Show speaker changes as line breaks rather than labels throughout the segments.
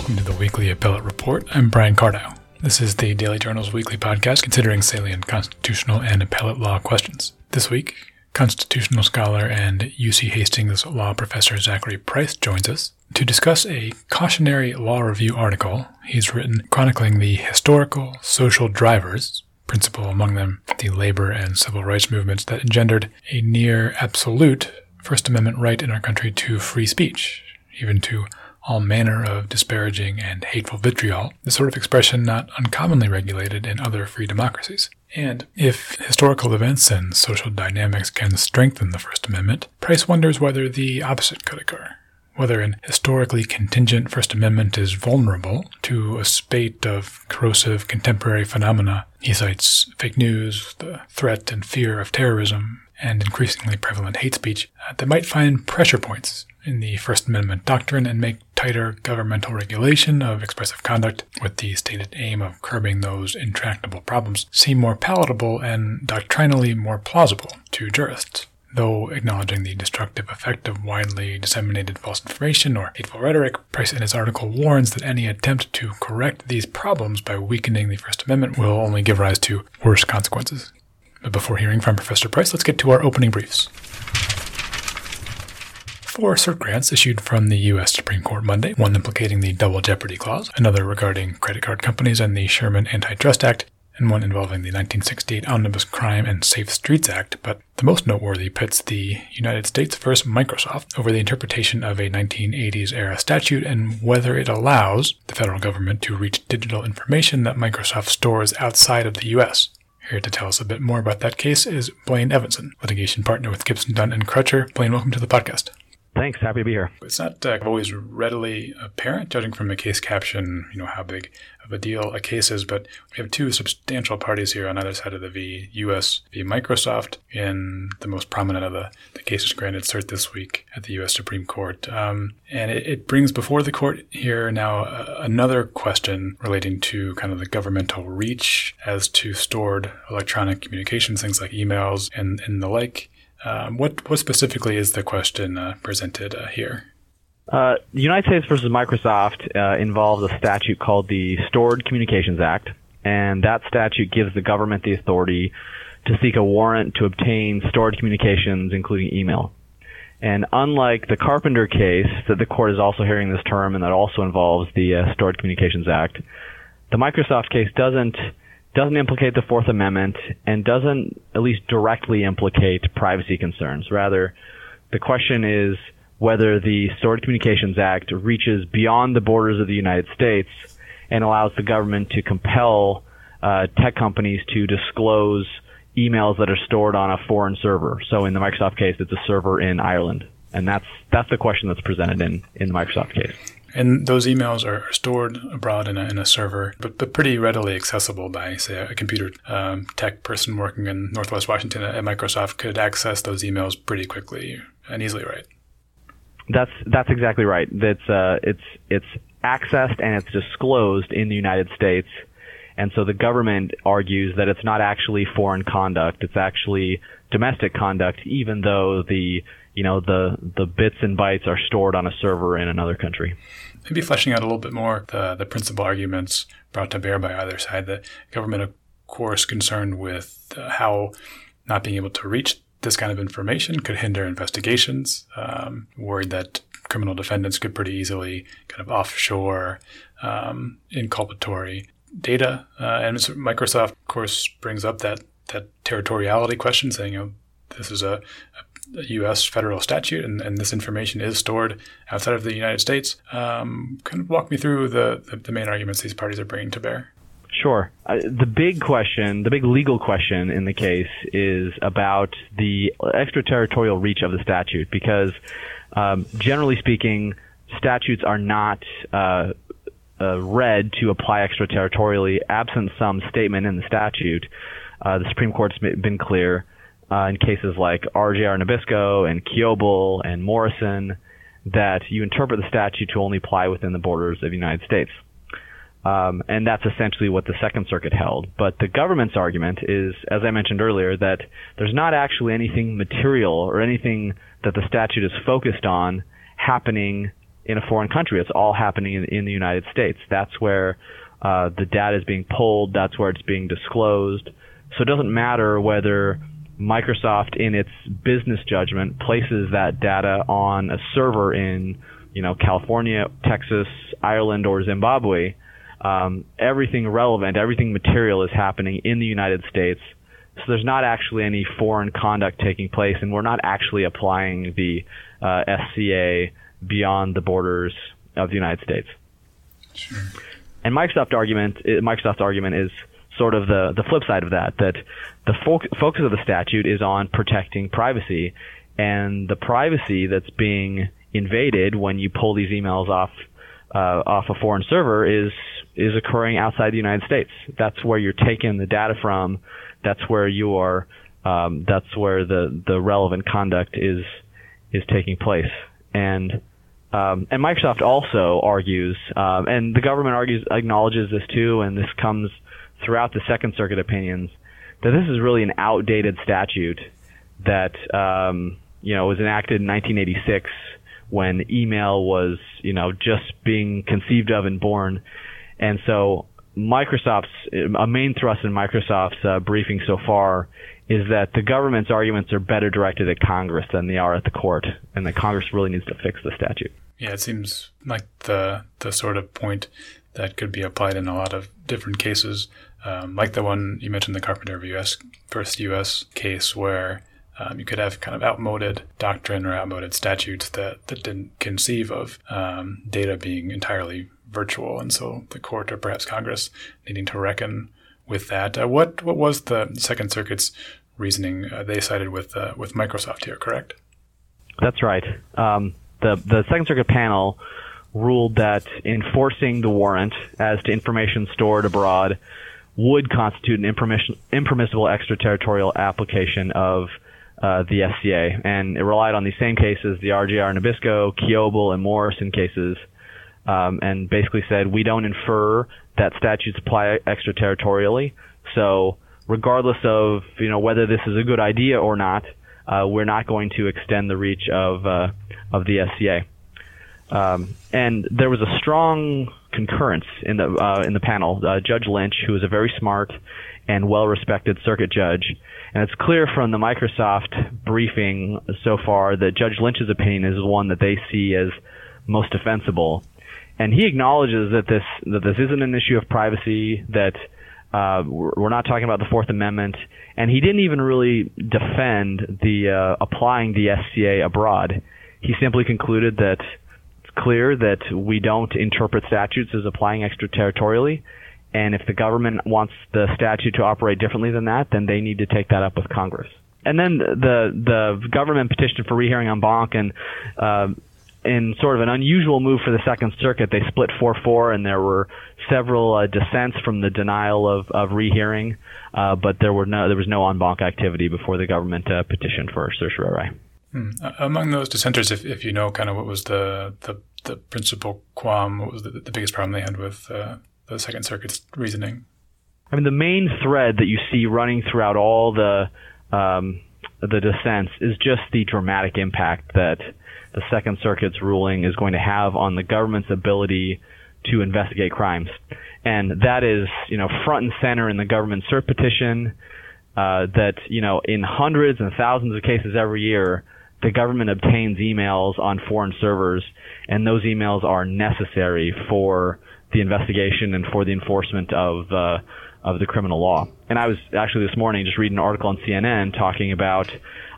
Welcome to the weekly appellate report. I'm Brian Cardow. This is the Daily Journal's weekly podcast considering salient constitutional and appellate law questions. This week, constitutional scholar and UC Hastings law professor Zachary Price joins us to discuss a cautionary law review article he's written chronicling the historical social drivers, principal among them the labor and civil rights movements that engendered a near absolute First Amendment right in our country to free speech, even to all manner of disparaging and hateful vitriol, the sort of expression not uncommonly regulated in other free democracies. And if historical events and social dynamics can strengthen the First Amendment, Price wonders whether the opposite could occur. Whether an historically contingent First Amendment is vulnerable to a spate of corrosive contemporary phenomena. He cites fake news, the threat and fear of terrorism, and increasingly prevalent hate speech uh, that might find pressure points in the First Amendment doctrine and make tighter governmental regulation of expressive conduct with the stated aim of curbing those intractable problems seem more palatable and doctrinally more plausible to jurists. Though acknowledging the destructive effect of widely disseminated false information or hateful rhetoric, Price in his article warns that any attempt to correct these problems by weakening the First Amendment will only give rise to worse consequences. But before hearing from Professor Price, let's get to our opening briefs. Four cert grants issued from the U.S. Supreme Court Monday, one implicating the Double Jeopardy Clause, another regarding credit card companies and the Sherman Antitrust Act, and one involving the 1968 Omnibus Crime and Safe Streets Act, but the most noteworthy pits the United States versus Microsoft over the interpretation of a 1980s era statute and whether it allows the federal government to reach digital information that Microsoft stores outside of the U.S. Here to tell us a bit more about that case is Blaine Evanson, litigation partner with Gibson Dunn and Crutcher. Blaine, welcome to the podcast.
Thanks. Happy to be here.
It's not uh, always readily apparent, judging from the case caption, you know, how big of a deal a case is, but we have two substantial parties here on either side of the V, U.S. v. Microsoft, in the most prominent of the, the cases granted cert this week at the U.S. Supreme Court. Um, and it, it, brings before the court here now uh, another question relating to kind of the governmental reach as to stored electronic communications, things like emails and, and the like. Um, what what specifically is the question uh, presented uh, here?
Uh, the United States versus Microsoft uh, involves a statute called the Stored Communications Act, and that statute gives the government the authority to seek a warrant to obtain stored communications, including email. And unlike the Carpenter case that the court is also hearing this term, and that also involves the uh, Stored Communications Act, the Microsoft case doesn't doesn't implicate the Fourth Amendment and doesn't at least directly implicate privacy concerns. Rather, the question is whether the Stored Communications Act reaches beyond the borders of the United States and allows the government to compel uh, tech companies to disclose emails that are stored on a foreign server. So in the Microsoft case, it's a server in Ireland. And that's that's the question that's presented in, in the Microsoft case.
And those emails are stored abroad in a, in a server, but, but pretty readily accessible by, say, a computer um, tech person working in Northwest Washington at Microsoft could access those emails pretty quickly and easily, right?
That's that's exactly right. That's uh, it's it's accessed and it's disclosed in the United States, and so the government argues that it's not actually foreign conduct; it's actually domestic conduct, even though the you know the the bits and bytes are stored on a server in another country.
Maybe fleshing out a little bit more the the principal arguments brought to bear by either side. The government, of course, concerned with uh, how not being able to reach this kind of information could hinder investigations. Um, worried that criminal defendants could pretty easily kind of offshore um, inculpatory data. Uh, and Microsoft, of course, brings up that that territoriality question, saying, you know, this is a, a U.S. federal statute, and, and, this information is stored outside of the United States. Um, kind of walk me through the, the, the main arguments these parties are bringing to bear.
Sure. Uh, the big question, the big legal question in the case is about the extraterritorial reach of the statute because, um, generally speaking, statutes are not uh, uh, read to apply extraterritorially absent some statement in the statute. Uh, the Supreme Court's been clear uh, in cases like RJR Nabisco and Kiobel and Morrison that you interpret the statute to only apply within the borders of the United States. Um, and that's essentially what the Second Circuit held. But the government's argument is, as I mentioned earlier, that there's not actually anything material or anything that the statute is focused on happening in a foreign country. It's all happening in, in the United States. That's where uh, the data is being pulled. That's where it's being disclosed. So it doesn't matter whether Microsoft, in its business judgment, places that data on a server in, you know, California, Texas, Ireland, or Zimbabwe. Um, everything relevant, everything material is happening in the United States. So there's not actually any foreign conduct taking place, and we're not actually applying the uh, SCA beyond the borders of the United States.
Sure.
And Microsoft argument, Microsoft's argument is sort of the the flip side of that. That the fo- focus of the statute is on protecting privacy, and the privacy that's being invaded when you pull these emails off uh, off a foreign server is is occurring outside the United States. That's where you're taking the data from. That's where you are. Um, that's where the the relevant conduct is is taking place. And um, and Microsoft also argues, um, and the government argues acknowledges this too, and this comes throughout the Second Circuit opinions that this is really an outdated statute that um, you know was enacted in 1986 when email was you know just being conceived of and born, and so Microsoft's a main thrust in Microsoft's uh, briefing so far is that the government's arguments are better directed at Congress than they are at the court, and that Congress really needs to fix the statute.
Yeah, it seems like the the sort of point that could be applied in a lot of different cases, um, like the one you mentioned, the Carpenter v. US first U.S. case, where um, you could have kind of outmoded doctrine or outmoded statutes that, that didn't conceive of um, data being entirely virtual, and so the court or perhaps Congress needing to reckon with that. Uh, what what was the Second Circuit's reasoning uh, they sided with uh, with Microsoft here? Correct.
That's right. Um, the the Second Circuit panel ruled that enforcing the warrant as to information stored abroad would constitute an impermissible extraterritorial application of uh, the SCA, and it relied on these same cases, the RJR Nabisco, Kiobel, and Morrison cases, um, and basically said we don't infer that statutes apply extraterritorially. So, regardless of you know whether this is a good idea or not, uh, we're not going to extend the reach of uh, of the SCA. Um, and there was a strong concurrence in the uh, in the panel. Uh, judge Lynch, who is a very smart and well-respected circuit judge, and it's clear from the Microsoft briefing so far that Judge Lynch's opinion is one that they see as most defensible. And he acknowledges that this that this isn't an issue of privacy, that uh, we're not talking about the Fourth Amendment, and he didn't even really defend the uh, applying the SCA abroad. He simply concluded that clear that we don't interpret statutes as applying extraterritorially, and if the government wants the statute to operate differently than that, then they need to take that up with Congress. And then the the government petitioned for rehearing en banc, and uh, in sort of an unusual move for the Second Circuit, they split 4-4, and there were several uh, dissents from the denial of, of rehearing, uh, but there were no there was no en banc activity before the government uh, petitioned for certiorari.
Hmm. Among those dissenters, if, if you know kind of what was the the, the principal qualm, what was the, the biggest problem they had with uh, the Second Circuit's reasoning?
I mean, the main thread that you see running throughout all the um, the dissents is just the dramatic impact that the Second Circuit's ruling is going to have on the government's ability to investigate crimes. And that is, you know, front and center in the government cert petition, uh, that, you know, in hundreds and thousands of cases every year, the government obtains emails on foreign servers, and those emails are necessary for the investigation and for the enforcement of, uh, of the criminal law. And I was actually this morning just reading an article on CNN talking about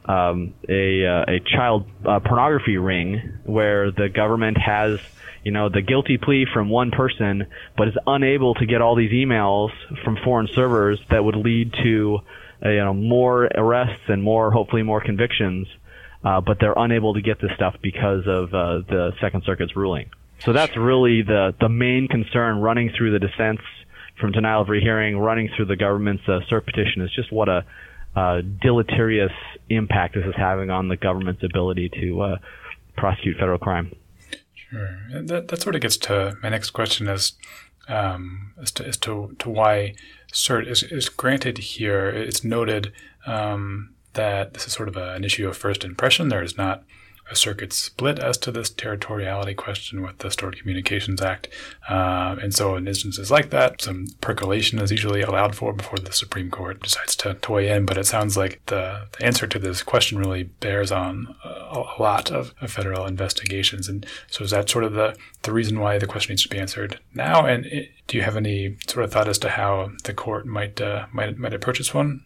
um, a uh, a child uh, pornography ring where the government has you know the guilty plea from one person, but is unable to get all these emails from foreign servers that would lead to uh, you know more arrests and more hopefully more convictions. Uh, but they're unable to get this stuff because of uh, the Second Circuit's ruling. So that's really the the main concern running through the dissents from denial of rehearing, running through the government's uh, cert petition is just what a uh, deleterious impact this is having on the government's ability to uh, prosecute federal crime.
Sure. That, that sort of gets to my next question as, um, as, to, as to, to why cert is, is granted here. It's noted um, that this is sort of a, an issue of first impression. There is not a circuit split as to this territoriality question with the Stored Communications Act. Uh, and so, in instances like that, some percolation is usually allowed for before the Supreme Court decides to, to weigh in. But it sounds like the, the answer to this question really bears on a, a lot of, of, federal investigations. And so, is that sort of the, the reason why the question needs to be answered now? And it, do you have any sort of thought as to how the court might uh, might might approach this one?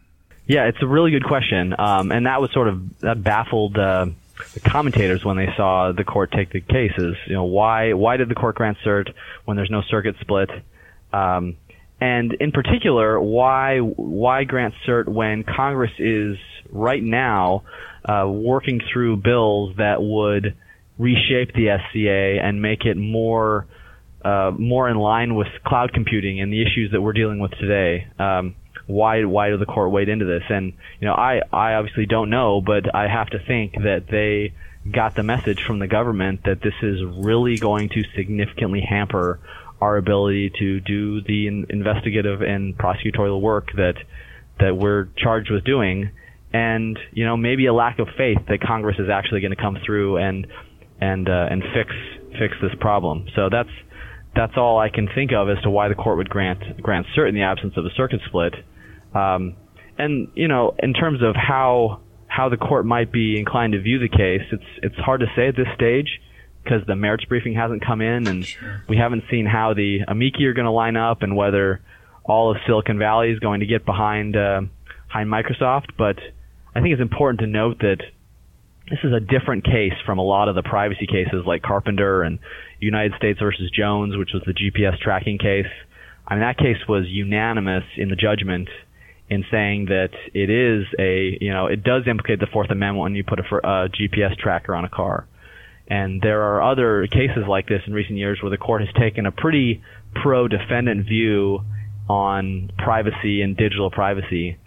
Yeah, it's a really good question, um, and that was sort of that baffled uh, the commentators when they saw the court take the cases. You know, why why did the court grant cert when there's no circuit split? Um, and in particular, why why grant cert when Congress is right now uh, working through bills that would reshape the SCA and make it more uh, more in line with cloud computing and the issues that we're dealing with today. Um, why why did the court wade into this? And you know, I I obviously don't know, but I have to think that they got the message from the government that this is really going to significantly hamper our ability to do the in- investigative and prosecutorial work that that we're charged with doing and you know maybe a lack of faith that Congress is actually going to come through and and uh, and fix fix this problem. So that's that's all I can think of as to why the court would grant grant cert in the absence of a circuit split. Um, and you know, in terms of how how the court might be inclined to view the case, it's it's hard to say at this stage because the merits briefing hasn't come in, and sure. we haven't seen how the amici are going to line up and whether all of Silicon Valley is going to get behind uh, behind Microsoft. But I think it's important to note that this is a different case from a lot of the privacy cases like Carpenter and United States versus Jones, which was the GPS tracking case. I mean, that case was unanimous in the judgment in saying that it is a, you know, it does implicate the Fourth Amendment when you put a, a GPS tracker on a car. And there are other cases like this in recent years where the court has taken a pretty pro-defendant view on privacy and digital privacy.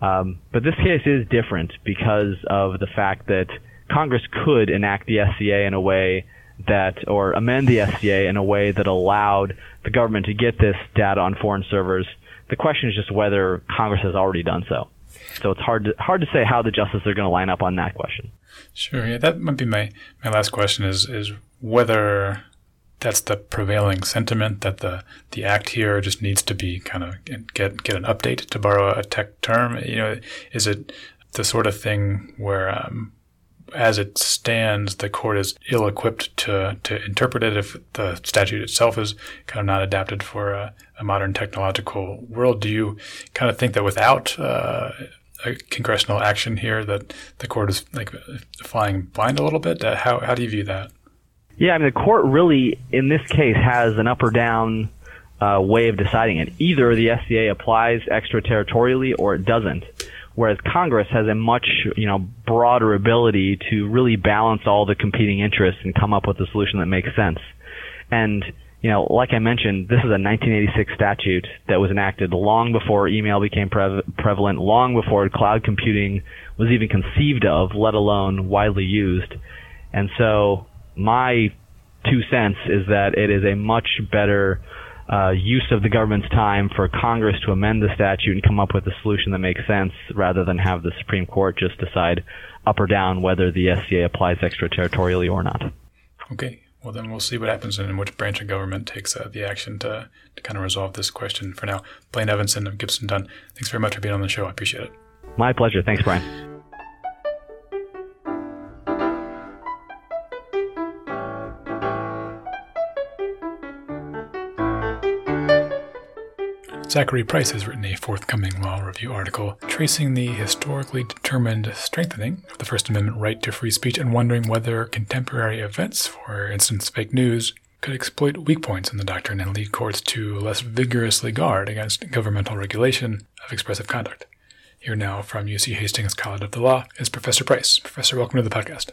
Um, but this case is different because of the fact that Congress could enact the SCA in a way that, or amend the SCA in a way that allowed the government to get this data on foreign servers the question is just whether Congress has already done so. So it's hard to hard to say how the justices are going to line up on that question.
Sure. Yeah, that might be my, my last question is is whether that's the prevailing sentiment that the the act here just needs to be kind of get get an update to borrow a tech term. You know, is it the sort of thing where um, as it stands, the court is ill equipped to, to interpret it if the statute itself is kind of not adapted for a, a modern technological world. Do you kind of think that without uh, a congressional action here, that the court is like flying blind a little bit? Uh, how, how do you view that?
Yeah, I mean, the court really, in this case, has an up or down uh, way of deciding it. Either the SCA applies extraterritorially or it doesn't whereas Congress has a much you know broader ability to really balance all the competing interests and come up with a solution that makes sense. And you know, like I mentioned, this is a 1986 statute that was enacted long before email became pre- prevalent, long before cloud computing was even conceived of, let alone widely used. And so, my two cents is that it is a much better uh, use of the government's time for Congress to amend the statute and come up with a solution that makes sense rather than have the Supreme Court just decide up or down whether the SCA applies extraterritorially or not.
Okay. Well, then we'll see what happens and which branch of government takes uh, the action to, to kind of resolve this question. For now, Blaine Evanson of Gibson Dunn, thanks very much for being on the show. I appreciate it.
My pleasure. Thanks, Brian.
Zachary Price has written a forthcoming law review article tracing the historically determined strengthening of the First Amendment right to free speech and wondering whether contemporary events, for instance fake news, could exploit weak points in the doctrine and lead courts to less vigorously guard against governmental regulation of expressive conduct. Here now from UC Hastings College of the Law is Professor Price. Professor, welcome to the podcast.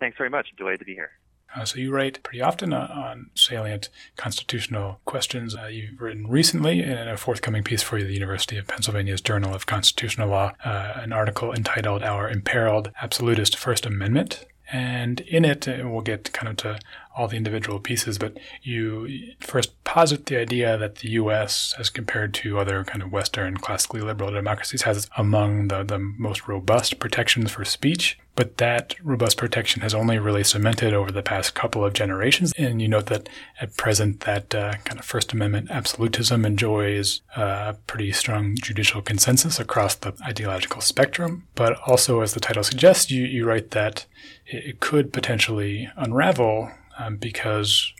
Thanks very much. Delighted to be here.
Uh, so you write pretty often uh, on salient constitutional questions. Uh, you've written recently in a forthcoming piece for the University of Pennsylvania's Journal of Constitutional Law uh, an article entitled "Our Imperiled Absolutist First Amendment." And in it, uh, we'll get kind of to all the individual pieces, but you first posit the idea that the U.S., as compared to other kind of Western classically liberal democracies, has among the, the most robust protections for speech. But that robust protection has only really cemented over the past couple of generations. And you note that at present, that uh, kind of First Amendment absolutism enjoys uh, a pretty strong judicial consensus across the ideological spectrum. But also, as the title suggests, you, you write that it could potentially unravel um, because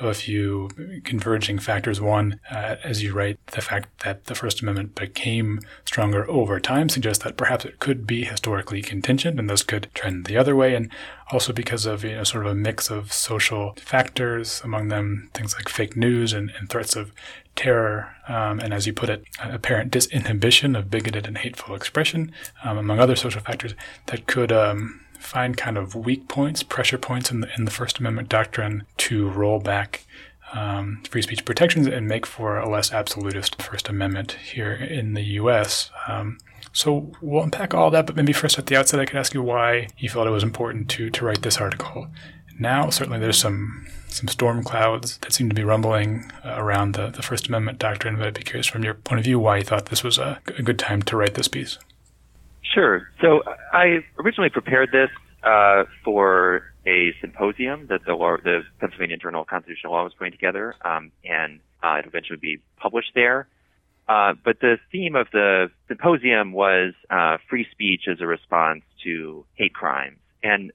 of a few converging factors. One, uh, as you write, the fact that the First Amendment became stronger over time suggests that perhaps it could be historically contingent and thus could trend the other way. And also because of you know sort of a mix of social factors, among them things like fake news and, and threats of terror, um, and as you put it, apparent disinhibition of bigoted and hateful expression, um, among other social factors that could um, find kind of weak points, pressure points in the, in the First Amendment doctrine to roll back um, free speech protections and make for a less absolutist First Amendment here in the U.S. Um, so we'll unpack all that, but maybe first at the outset, I could ask you why you felt it was important to to write this article. Now, certainly, there's some some storm clouds that seem to be rumbling uh, around the, the First Amendment doctrine, but I'd be curious from your point of view why you thought this was a, a good time to write this piece.
Sure. So I originally prepared this uh, for a symposium that the, law, the Pennsylvania Journal of Constitutional Law was putting together, um, and uh, it eventually be published there. Uh, but the theme of the symposium was uh, free speech as a response to hate crimes, and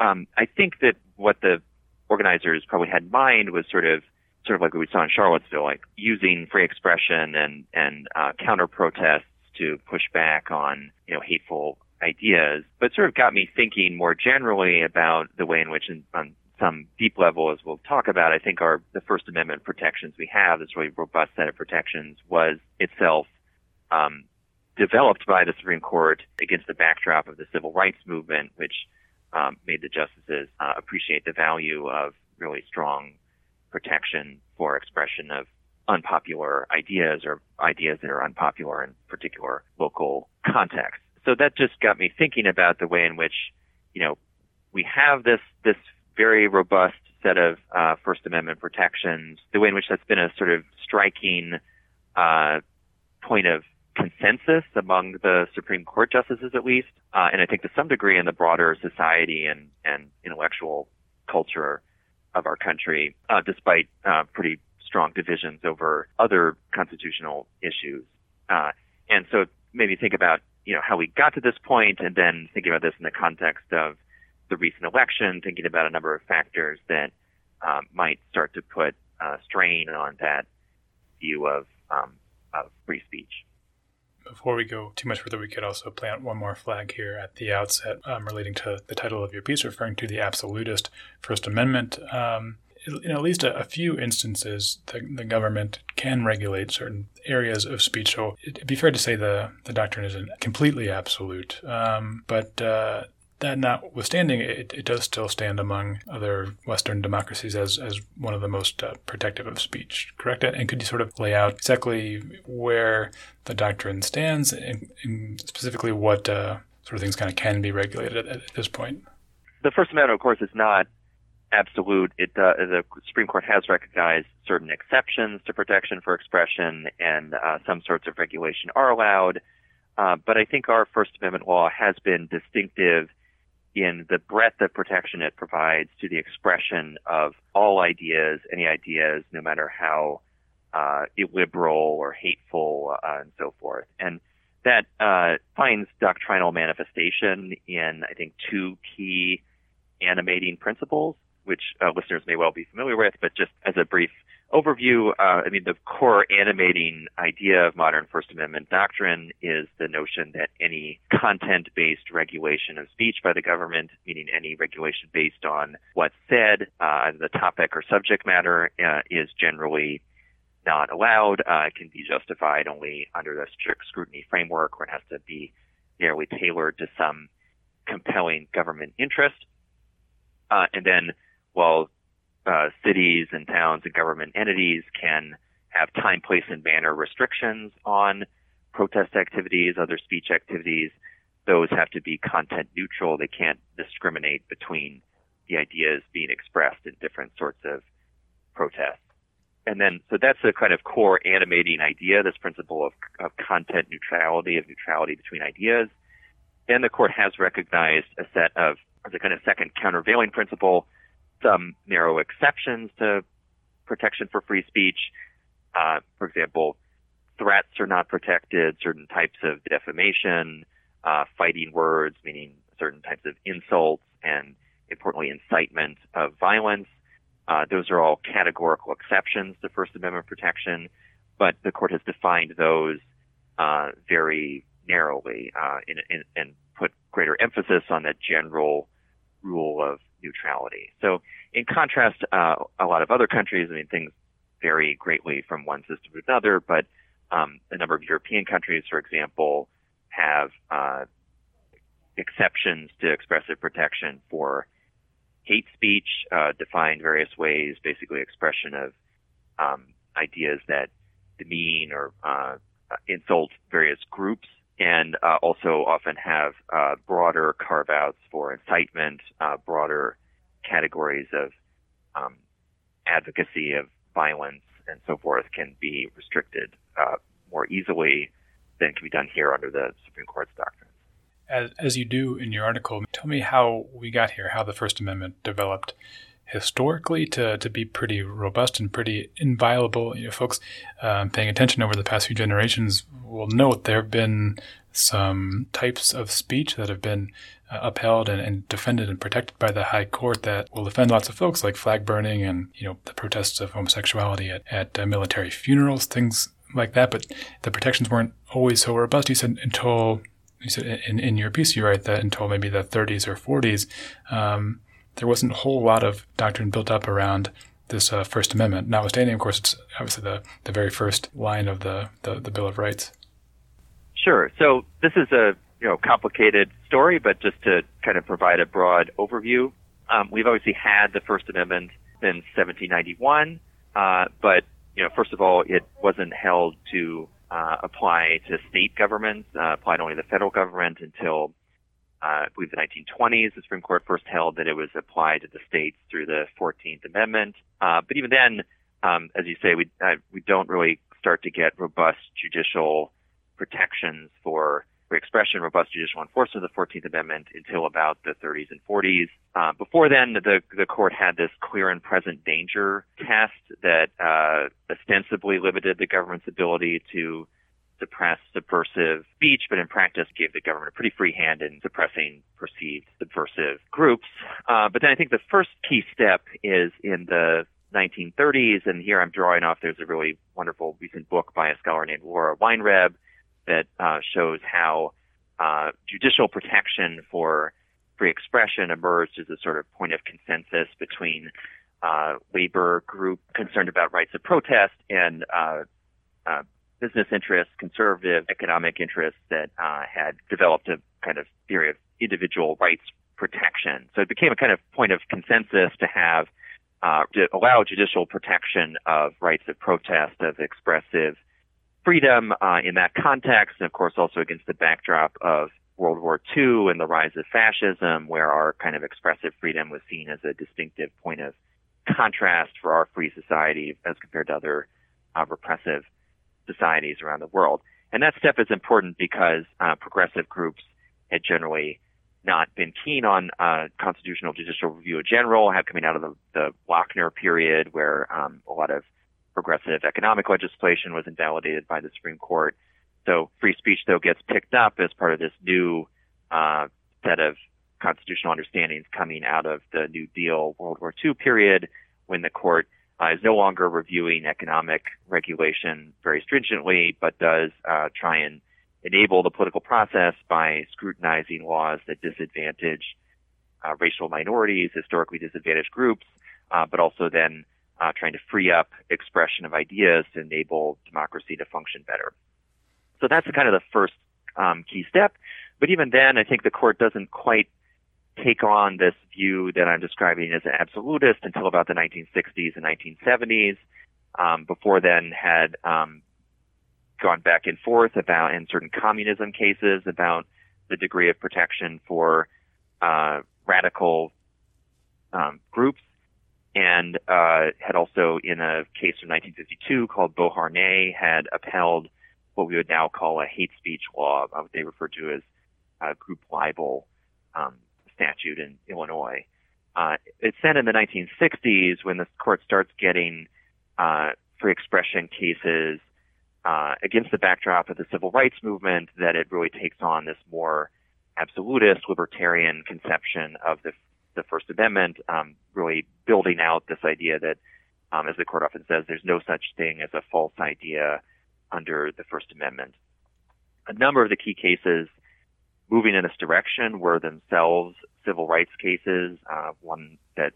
um, I think that what the organizers probably had in mind was sort of sort of like what we saw in Charlottesville, like using free expression and and uh, counter protests to push back on, you know, hateful ideas, but sort of got me thinking more generally about the way in which, in, on some deep level, as we'll talk about, I think our the First Amendment protections we have, this really robust set of protections, was itself um, developed by the Supreme Court against the backdrop of the civil rights movement, which um, made the justices uh, appreciate the value of really strong protection for expression of unpopular ideas or ideas that are unpopular in particular local contexts. So that just got me thinking about the way in which, you know, we have this this very robust set of uh, First Amendment protections, the way in which that's been a sort of striking uh, point of consensus among the Supreme Court justices, at least, uh, and I think to some degree in the broader society and, and intellectual culture of our country, uh, despite uh, pretty strong divisions over other constitutional issues. Uh, and so maybe think about, you know, how we got to this point and then thinking about this in the context of the recent election, thinking about a number of factors that um, might start to put uh, strain on that view of, um, of free speech.
Before we go too much further, we could also plant one more flag here at the outset um, relating to the title of your piece, referring to the absolutist First Amendment. Um, in at least a, a few instances, the, the, government can regulate certain areas of speech. So it'd be fair to say the, the doctrine isn't completely absolute. Um, but uh, that notwithstanding, it, it does still stand among other Western democracies as, as one of the most uh, protective of speech, correct? And could you sort of lay out exactly where the doctrine stands and, and specifically what uh, sort of things kind of can be regulated at, at this point?
The First Amendment, of course, is not absolute. It, uh, the Supreme Court has recognized certain exceptions to protection for expression, and uh, some sorts of regulation are allowed. Uh, but I think our First Amendment law has been distinctive in the breadth of protection it provides to the expression of all ideas, any ideas, no matter how uh, illiberal or hateful, uh, and so forth. And that uh, finds doctrinal manifestation in, I think, two key animating principles which uh, listeners may well be familiar with, but just as a brief overview, uh, I mean, the core animating idea of modern First Amendment doctrine is the notion that any content based regulation of speech by the government, meaning any regulation based on what's said, uh, the topic or subject matter, uh, is generally not allowed. Uh, it can be justified only under the strict scrutiny framework, where it has to be narrowly tailored to some compelling government interest. Uh, and then while uh, cities and towns and government entities can have time, place, and manner restrictions on protest activities, other speech activities, those have to be content neutral. They can't discriminate between the ideas being expressed in different sorts of protests. And then, so that's a kind of core animating idea, this principle of, of content neutrality, of neutrality between ideas. And the court has recognized a set of, as a kind of second countervailing principle, some narrow exceptions to protection for free speech. Uh, for example, threats are not protected, certain types of defamation, uh, fighting words, meaning certain types of insults, and importantly, incitement of violence. Uh, those are all categorical exceptions to First Amendment protection, but the court has defined those uh, very narrowly uh, in, in, and put greater emphasis on that general rule of neutrality. So, in contrast, uh, a lot of other countries, I mean, things vary greatly from one system to another, but um, a number of European countries, for example, have uh, exceptions to expressive protection for hate speech, uh, defined various ways, basically expression of um, ideas that demean or uh, insult various groups, and uh, also often have uh, broader carve outs for incitement, uh, broader categories of um, advocacy of violence and so forth can be restricted uh, more easily than can be done here under the Supreme Court's doctrine.
As, as you do in your article, tell me how we got here, how the First Amendment developed historically to, to be pretty robust and pretty inviolable. You know, folks um, paying attention over the past few generations will note there have been some types of speech that have been uh, upheld and, and, defended and protected by the High Court that will offend lots of folks, like flag burning and you know the protests of homosexuality at, at uh, military funerals, things like that. But the protections weren't always so robust. You said until you said in, in your piece you write that until maybe the 30s or 40s, um, there wasn't a whole lot of doctrine built up around this uh, First Amendment. Notwithstanding, of course, it's obviously the, the very first line of the, the, the Bill of Rights.
Sure. So this is a you know complicated story, but just to kind of provide a broad overview, um, we've obviously had the First Amendment since 1791, uh, but you know first of all, it wasn't held to uh, apply to state governments, uh, applied only to the federal government until I believe the 1920s. The Supreme Court first held that it was applied to the states through the 14th Amendment. Uh, but even then, um, as you say, we uh, we don't really start to get robust judicial protections for free expression, robust judicial enforcement of the 14th Amendment until about the 30s and 40s. Uh, before then, the, the court had this clear and present danger test that uh, ostensibly limited the government's ability to suppress subversive speech, but in practice gave the government a pretty free hand in suppressing perceived subversive groups. Uh, but then I think the first key step is in the 1930s, and here I'm drawing off, there's a really wonderful recent book by a scholar named Laura Weinrib that uh, shows how uh, judicial protection for free expression emerged as a sort of point of consensus between uh, labor group concerned about rights of protest and uh, uh, business interests, conservative economic interests that uh, had developed a kind of theory of individual rights protection. So it became a kind of point of consensus to have uh, to allow judicial protection of rights of protest, of expressive freedom uh, in that context, and of course also against the backdrop of World War II and the rise of fascism, where our kind of expressive freedom was seen as a distinctive point of contrast for our free society as compared to other uh, repressive societies around the world. And that step is important because uh, progressive groups had generally not been keen on uh, constitutional judicial review in general, have coming out of the, the Lochner period where um, a lot of progressive economic legislation was invalidated by the Supreme Court. So free speech, though, gets picked up as part of this new uh, set of constitutional understandings coming out of the New Deal World War II period when the court uh, is no longer reviewing economic regulation very stringently, but does uh, try and enable the political process by scrutinizing laws that disadvantage uh, racial minorities, historically disadvantaged groups, uh, but also then uh, trying to free up expression of ideas to enable democracy to function better. So that's kind of the first um, key step. But even then, I think the court doesn't quite take on this view that I'm describing as an absolutist until about the 1960s and 1970s. Um, before then, had um, gone back and forth about in certain communism cases about the degree of protection for uh, radical um, groups, and uh, had also, in a case from 1952 called Beauharnais, had upheld what we would now call a hate speech law, uh, what they refer to as a group libel um, statute in Illinois. Uh, it's then in the 1960s when the court starts getting uh, free expression cases uh, against the backdrop of the civil rights movement that it really takes on this more absolutist libertarian conception of the the First Amendment, um, really building out this idea that, um, as the court often says, there's no such thing as a false idea under the First Amendment. A number of the key cases moving in this direction were themselves civil rights cases. Uh, one that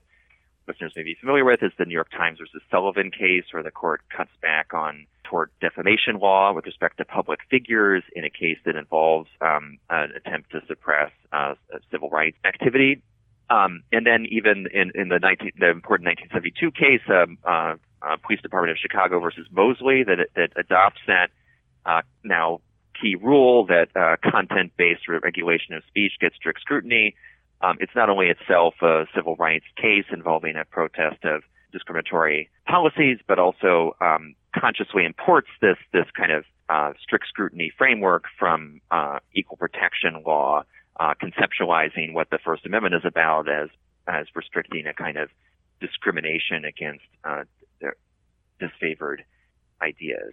listeners may be familiar with is the New York Times versus Sullivan case, where the court cuts back on tort defamation law with respect to public figures in a case that involves um, an attempt to suppress uh, civil rights activity. Um, and then even in, in the, 19, the important 1972 case, um, uh, uh, Police Department of Chicago versus Mosley, that that adopts that uh, now key rule that uh, content-based regulation of speech gets strict scrutiny. Um, it's not only itself a civil rights case involving a protest of discriminatory policies, but also um, consciously imports this this kind of uh, strict scrutiny framework from uh, equal protection law, uh, conceptualizing what the First Amendment is about as as restricting a kind of discrimination against uh, disfavored ideas.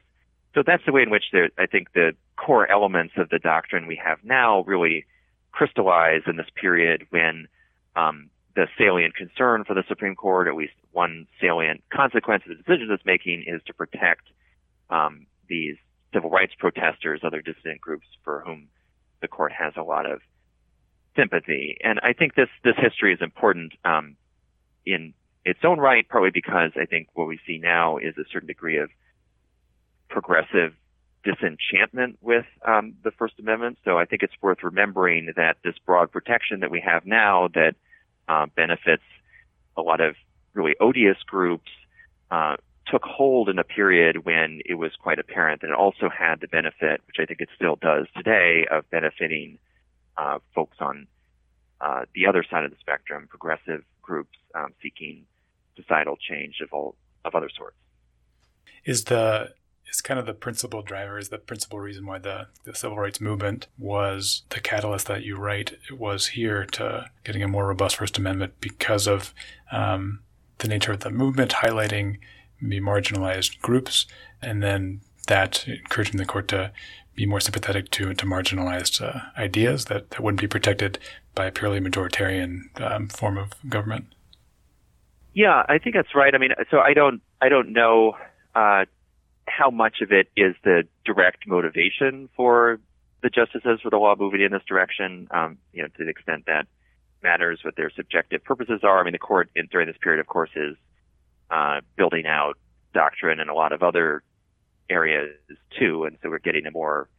So that's the way in which I think the core elements of the doctrine we have now really crystallize in this period when um, the salient concern for the Supreme Court, at least one salient consequence of the decisions it's making, is to protect um, these civil rights protesters, other dissident groups for whom the court has a lot of sympathy. And I think this this history is important um, in its own right, partly because I think what we see now is a certain degree of progressive disenchantment with um, the First Amendment. So I think it's worth remembering that this broad protection that we have now that uh, benefits a lot of really odious groups uh, took hold in a period when it was quite apparent that it also had the benefit, which I think it still does today, of benefiting uh, folks on uh, the other side of the spectrum, progressive groups um, seeking societal change of all of other sorts.
Is the is kind of the principal driver, is the principal reason why the, the civil rights movement was the catalyst that you write it was here to getting a more robust First Amendment because of um, the nature of the movement highlighting maybe marginalized groups, and then that encouraging the court to be more sympathetic to to marginalized uh, ideas that, that wouldn't be protected by a purely majoritarian um, form of government.
Yeah, I think that's right. I mean, so I don't I don't know uh, how much of it is the direct motivation for the justices for the law moving in this direction, um, you know, to the extent that matters what their subjective purposes are. I mean, the court in, during this period, of course, is uh, building out doctrine in a lot of other areas too, and so we're getting a more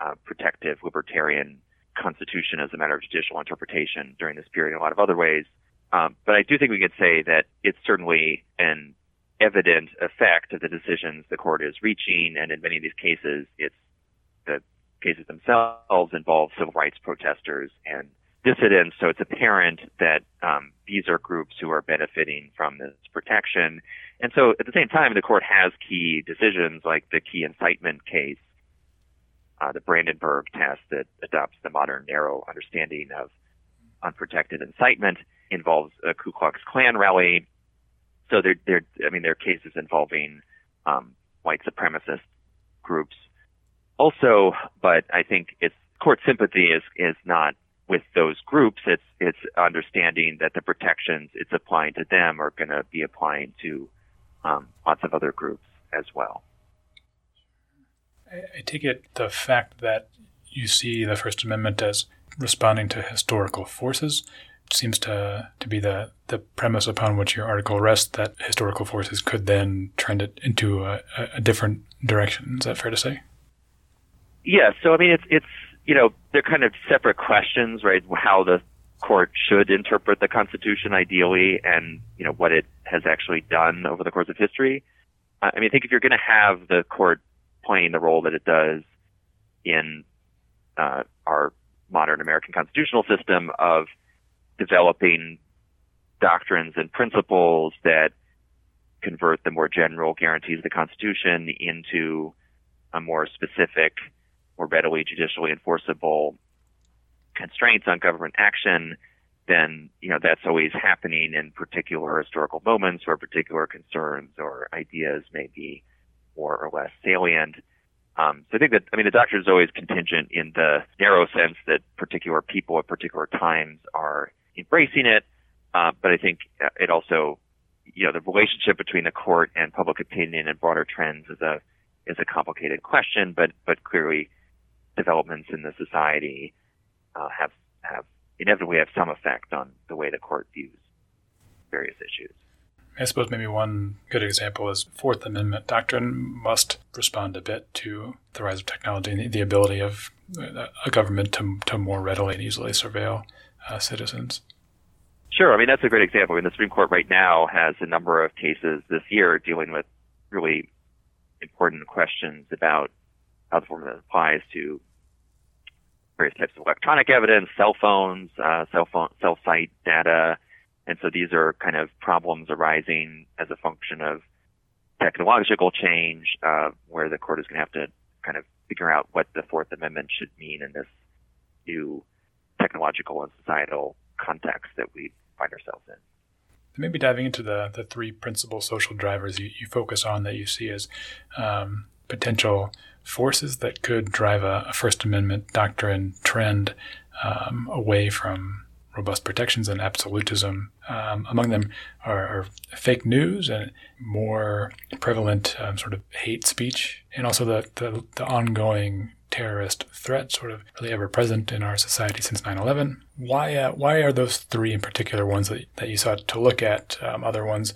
uh, protective libertarian constitution as a matter of judicial interpretation during this period in a lot of other ways. Um, but I do think we could say that it's certainly an evident effect of the decisions the court is reaching, and in many of these cases, it's the cases themselves involve civil rights protesters and dissidents. So it's apparent that um, these are groups who are benefiting from this protection. And so at the same time, the court has key decisions like the key incitement case, uh, the Brandenburg test that adopts the modern narrow understanding of unprotected incitement, involves a Ku Klux Klan rally so they're, they're, I mean, there are cases involving um, white supremacist groups also, but I think it's court sympathy is is not with those groups. It's it's understanding that the protections it's applying to them are going to be applying to um, lots of other groups as well.
I take it the fact that you see the First Amendment as responding to historical forces seems to to be the the premise upon which your article rests that historical forces could then trend it into a, a different direction. Is that fair to say?
Yeah. So I mean, it's it's you know they're kind of separate questions, right? How the court should interpret the Constitution ideally, and you know what it has actually done over the course of history. I mean, I think if you're going to have the court playing the role that it does in uh, our modern American constitutional system of developing doctrines and principles that convert the more general guarantees of the Constitution into a more specific, more readily judicially enforceable constraints on government action, then you know that's always happening in particular historical moments where particular concerns or ideas may be more or less salient. Um, so I think that I mean the doctrine is always contingent in the narrow sense that particular people at particular times are embracing it, uh, but I think it also you know the relationship between the court and public opinion and broader trends is a is a complicated question, but but clearly developments in the society uh, have have inevitably have some effect on the way the court views various issues.
I suppose maybe one good example is Fourth Amendment doctrine must respond a bit to the rise of technology and the ability of a government to, to more readily and easily surveil uh, citizens.
Sure. I mean, that's a great example. I mean, the Supreme Court right now has a number of cases this year dealing with really important questions about how the formula applies to various types of electronic evidence, cell phones, uh, cell phone, cell site data. And so these are kind of problems arising as a function of technological change, uh, where the court is going to have to kind of figure out what the Fourth Amendment should mean in this new technological and societal context that we find ourselves in.
Maybe diving into the, the three principal social drivers you, you focus on that you see as um, potential forces that could drive a, a First Amendment doctrine trend um, away from robust protections and absolutism. Um, among them are, are, fake news and more prevalent um, sort of hate speech, and also the, the, the, ongoing terrorist threat, sort of really ever present in our society since 9 11. Why, uh, why are those three in particular ones that, that you sought to look at? Um, other ones,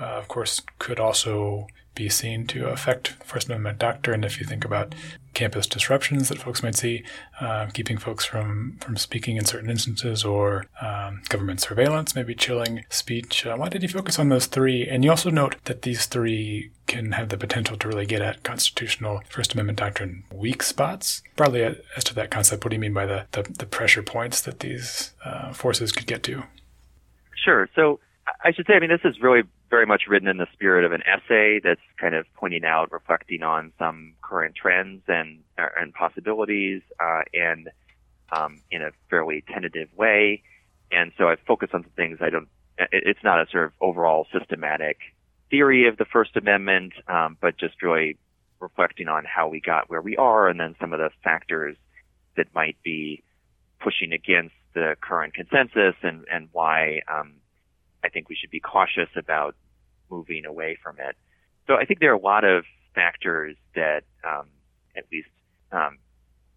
uh, of course, could also be seen to affect First Amendment doctrine. If you think about campus disruptions that folks might see, uh, keeping folks from, from speaking in certain instances, or um, government surveillance, maybe chilling speech. Uh, why did you focus on those three? And you also note that these three can have the potential to really get at constitutional First Amendment doctrine weak spots. Broadly, uh, as to that concept, what do you mean by the, the, the pressure points that these uh, forces could get to?
Sure. So I should say, I mean, this is really very much written in the spirit of an essay that's kind of pointing out, reflecting on some current trends and uh, and possibilities, uh, and um, in a fairly tentative way. And so I focus on some things I don't. It's not a sort of overall systematic theory of the First Amendment, um, but just really reflecting on how we got where we are, and then some of the factors that might be pushing against the current consensus, and and why um, I think we should be cautious about moving away from it. So I think there are a lot of factors that, um, at least um,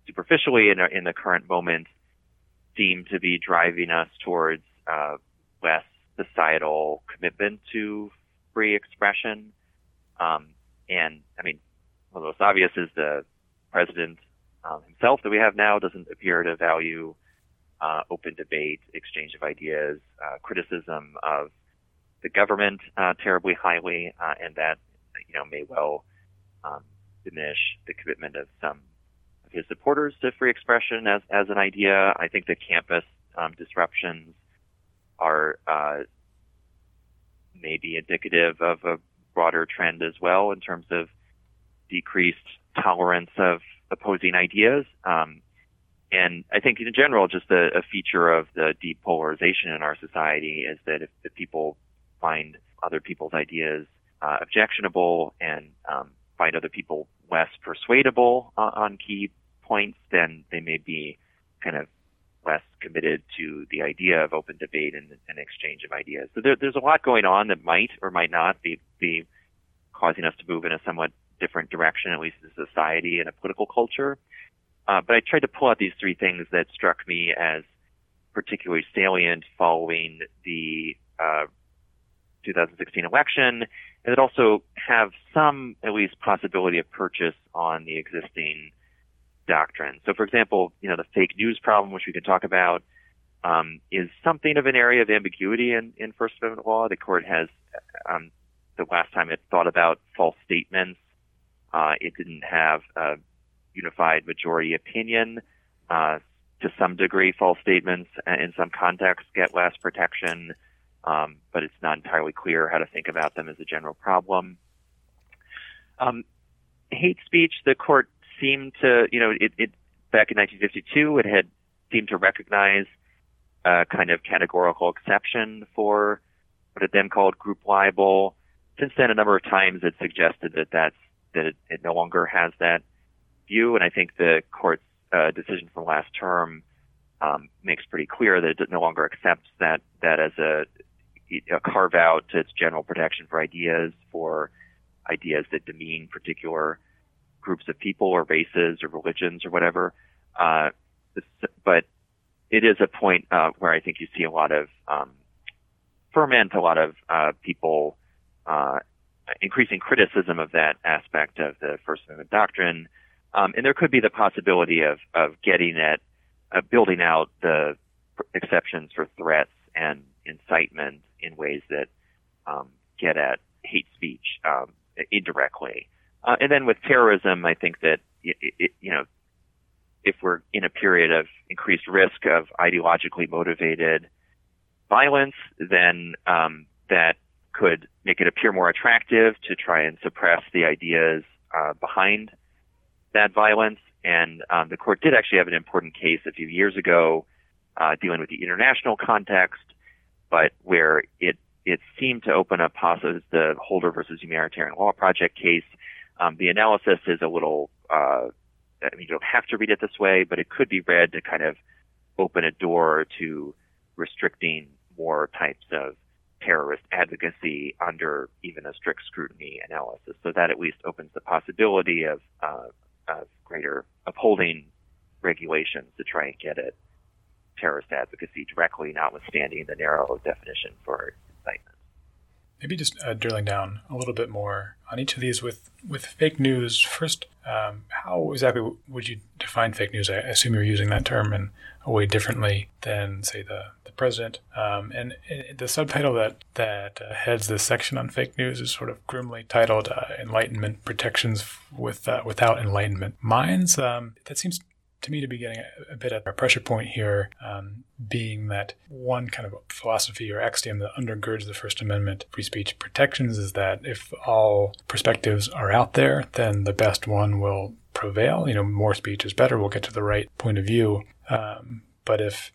superficially in, in the current moment, seem to be driving us towards uh, less societal commitment to free expression. Um, and I mean, one of the most obvious is the president um, himself that we have now doesn't appear to value uh, open debate, exchange of ideas, uh, criticism of the government uh, terribly highly, uh, and that you know may well um, diminish the commitment of some of his supporters to free expression as as an idea. I think the campus um, disruptions are uh, maybe indicative of a broader trend as well in terms of decreased tolerance of opposing ideas. Um, and I think in general, just a, a, feature of the deep polarization in our society is that if, if people find other people's ideas uh, objectionable and um, find other people less persuadable uh, on key points, then they may be kind of less committed to the idea of open debate and, and exchange of ideas. So there, there's a lot going on that might or might not be, be causing us to move in a somewhat different direction, at least as a society and a political culture. Uh, but I tried to pull out these three things that struck me as particularly salient following the uh, 2016 election, and that also have some, at least, possibility of purchase on the existing doctrine. So, for example, you know, the fake news problem, which we can talk about, um, is something of an area of ambiguity in, in First Amendment law. The court has, um, the last time it thought about false statements, uh, it didn't have a unified majority opinion. Uh, to some degree, false statements uh, in some contexts get less protection um, but it's not entirely clear how to think about them as a general problem. Um, hate speech, the court seemed to, you know, it, it back in 1952, it had seemed to recognize a kind of categorical exception for what it then called group libel. Since then, a number of times it suggested that that's that it, it no longer has that view, and I think the court's uh, decision from last term um, makes pretty clear that it no longer accepts that that as a, a carve out to its general protection for ideas for ideas that demean particular groups of people or races or religions or whatever. Uh, but it is a point uh, where I think you see a lot of um, ferment, a lot of uh, people uh, increasing criticism of that aspect of the First Amendment doctrine. Um, and there could be the possibility of, of getting at uh, building out the exceptions for threats and incitement in ways that um, get at hate speech um, indirectly. Uh, and then with terrorism, I think that it, it, you know if we're in a period of increased risk of ideologically motivated violence, then um, that could make it appear more attractive to try and suppress the ideas uh, behind that violence. And um, the court did actually have an important case a few years ago uh, dealing with the international context, but where it it seemed to open up possibilities. The Holder versus Humanitarian Law Project case. Um, the analysis is a little. Uh, I mean, you don't have to read it this way, but it could be read to kind of open a door to restricting more types of terrorist advocacy under even a strict scrutiny analysis. So that at least opens the possibility of, uh, of greater upholding regulations to try and get at terrorist advocacy directly, notwithstanding the narrow definition for incitement.
Maybe just uh, drilling down a little bit more on each of these with, with fake news. First, um, how exactly would you define fake news? I assume you're using that term in a way differently than, say, the, the president. Um, and, the subtitle that, that uh, heads this section on fake news is sort of grimly titled uh, Enlightenment Protections with, uh, Without Enlightenment Minds. Um, that seems to me to be getting a, a bit at a pressure point here, um, being that one kind of philosophy or axiom that undergirds the First Amendment free speech protections is that if all perspectives are out there, then the best one will prevail. You know, more speech is better. We'll get to the right point of view. Um, but if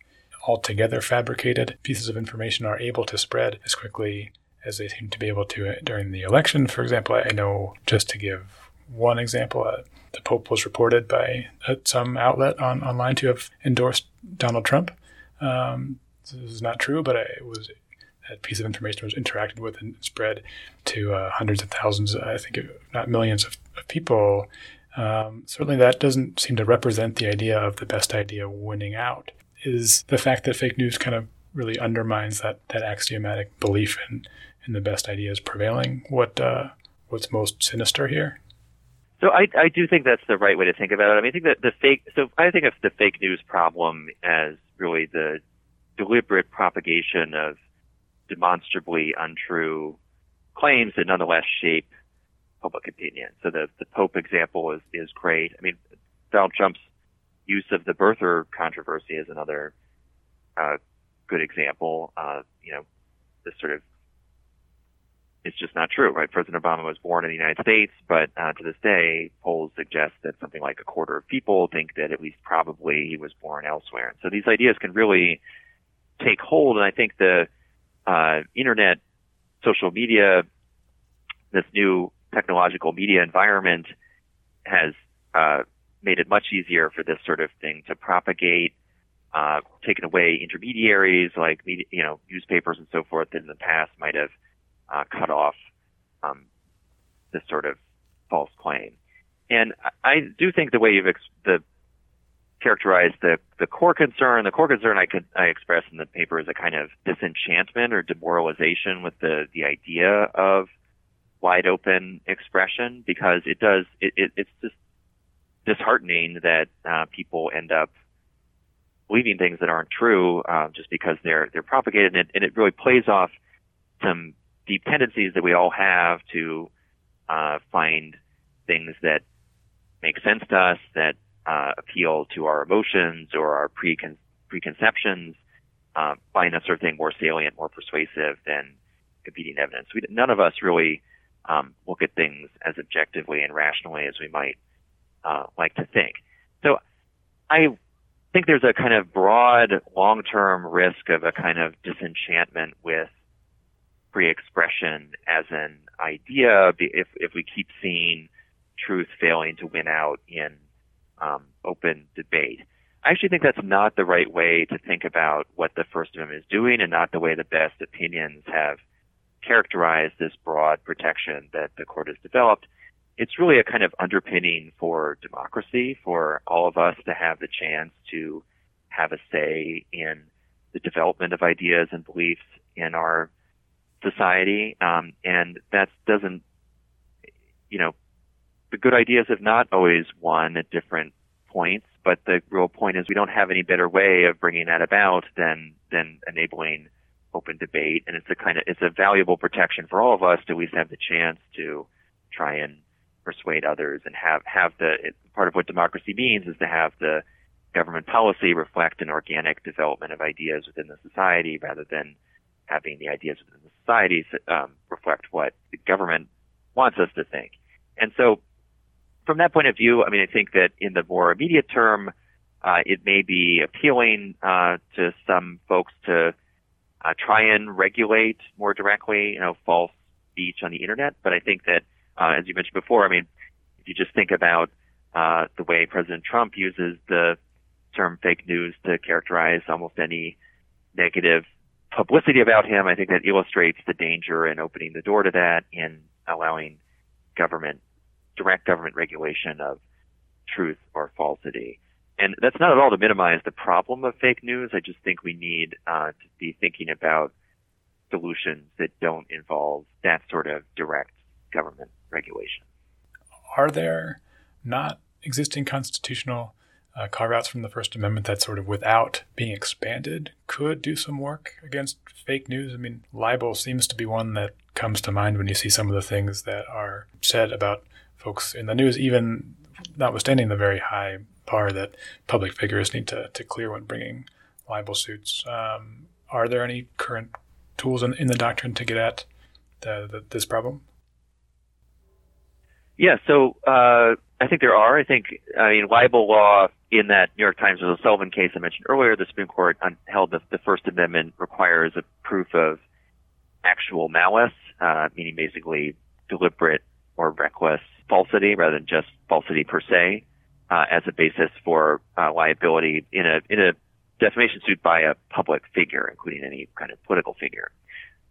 altogether fabricated pieces of information are able to spread as quickly as they seem to be able to during the election, for example, I know just to give one example, uh, the Pope was reported by uh, some outlet on online to have endorsed Donald Trump. Um, this is not true, but it was that piece of information was interacted with and spread to uh, hundreds of thousands, I think, not millions of, of people. Um, certainly, that doesn't seem to represent the idea of the best idea winning out. Is the fact that fake news kind of really undermines that that axiomatic belief in in the best ideas prevailing? What uh, what's most sinister here?
So I, I do think that's the right way to think about it. I mean, I think that the fake, so I think of the fake news problem as really the deliberate propagation of demonstrably untrue claims that nonetheless shape public opinion. So the, the Pope example is, is great. I mean, Donald Trump's use of the birther controversy is another uh, good example. Uh, you know, this sort of it's just not true, right? President Obama was born in the United States, but uh, to this day, polls suggest that something like a quarter of people think that at least probably he was born elsewhere. And so these ideas can really take hold, and I think the uh, internet, social media, this new technological media environment has uh, made it much easier for this sort of thing to propagate. Uh, taken away intermediaries like media, you know newspapers and so forth that in the past might have uh, cut off um, this sort of false claim. And I do think the way you've ex- the characterized the the core concern, the core concern I could I express in the paper is a kind of disenchantment or demoralization with the the idea of wide open expression because it does it, it it's just disheartening that uh, people end up believing things that aren't true uh, just because they're they're propagated and it, and it really plays off some deep tendencies that we all have to uh, find things that make sense to us, that uh, appeal to our emotions or our precon- preconceptions, uh, find that sort of thing more salient, more persuasive than competing evidence. We, none of us really um, look at things as objectively and rationally as we might uh, like to think. So I think there's a kind of broad long-term risk of a kind of disenchantment with free expression as an idea if, if we keep seeing truth failing to win out in um, open debate. I actually think that's not the right way to think about what the First Amendment is doing and not the way the best opinions have characterized this broad protection that the court has developed. It's really a kind of underpinning for democracy, for all of us to have the chance to have a say in the development of ideas and beliefs in our society. Um, and that doesn't, you know, the good ideas have not always won at different points, but the real point is we don't have any better way of bringing that about than than enabling open debate, and it's a kind of it's a valuable protection for all of us to at least have the chance to try and persuade others and have have the part of what democracy means is to have the government policy reflect an organic development of ideas within the society rather than having the ideas within the society um, reflect what the government wants us to think. And so from that point of view, I mean, I think that in the more immediate term, uh, it may be appealing uh, to some folks to uh, try and regulate more directly, you know, false speech on the internet. But I think that, uh, as you mentioned before, I mean, if you just think about uh, the way President Trump uses the term fake news to characterize almost any negative publicity about him, I think that illustrates the danger in opening the door to that and allowing government direct government regulation of truth or falsity. And that's not at all to minimize the problem of fake news. I just think we need uh, to be thinking about solutions that don't involve that sort of direct government regulation.
Are there not existing constitutional uh, carve outs from the First Amendment that sort of, without being expanded, could do some work against fake news? I mean, libel seems to be one that comes to mind when you see some of the things that are said about folks in the news, even notwithstanding the very high bar that public figures need to, to clear when bringing libel suits. Um, are there any current tools in, in the doctrine to get at the, the, this problem?
Yeah, so uh, I think there are. I think, I mean, libel law in that New York Times was a Sullivan case I mentioned earlier. The Supreme Court held that the First Amendment requires a proof of actual malice, uh, meaning basically deliberate or reckless falsity rather than just falsity per se uh, as a basis for uh, liability in a in a defamation suit by a public figure, including any kind of political figure.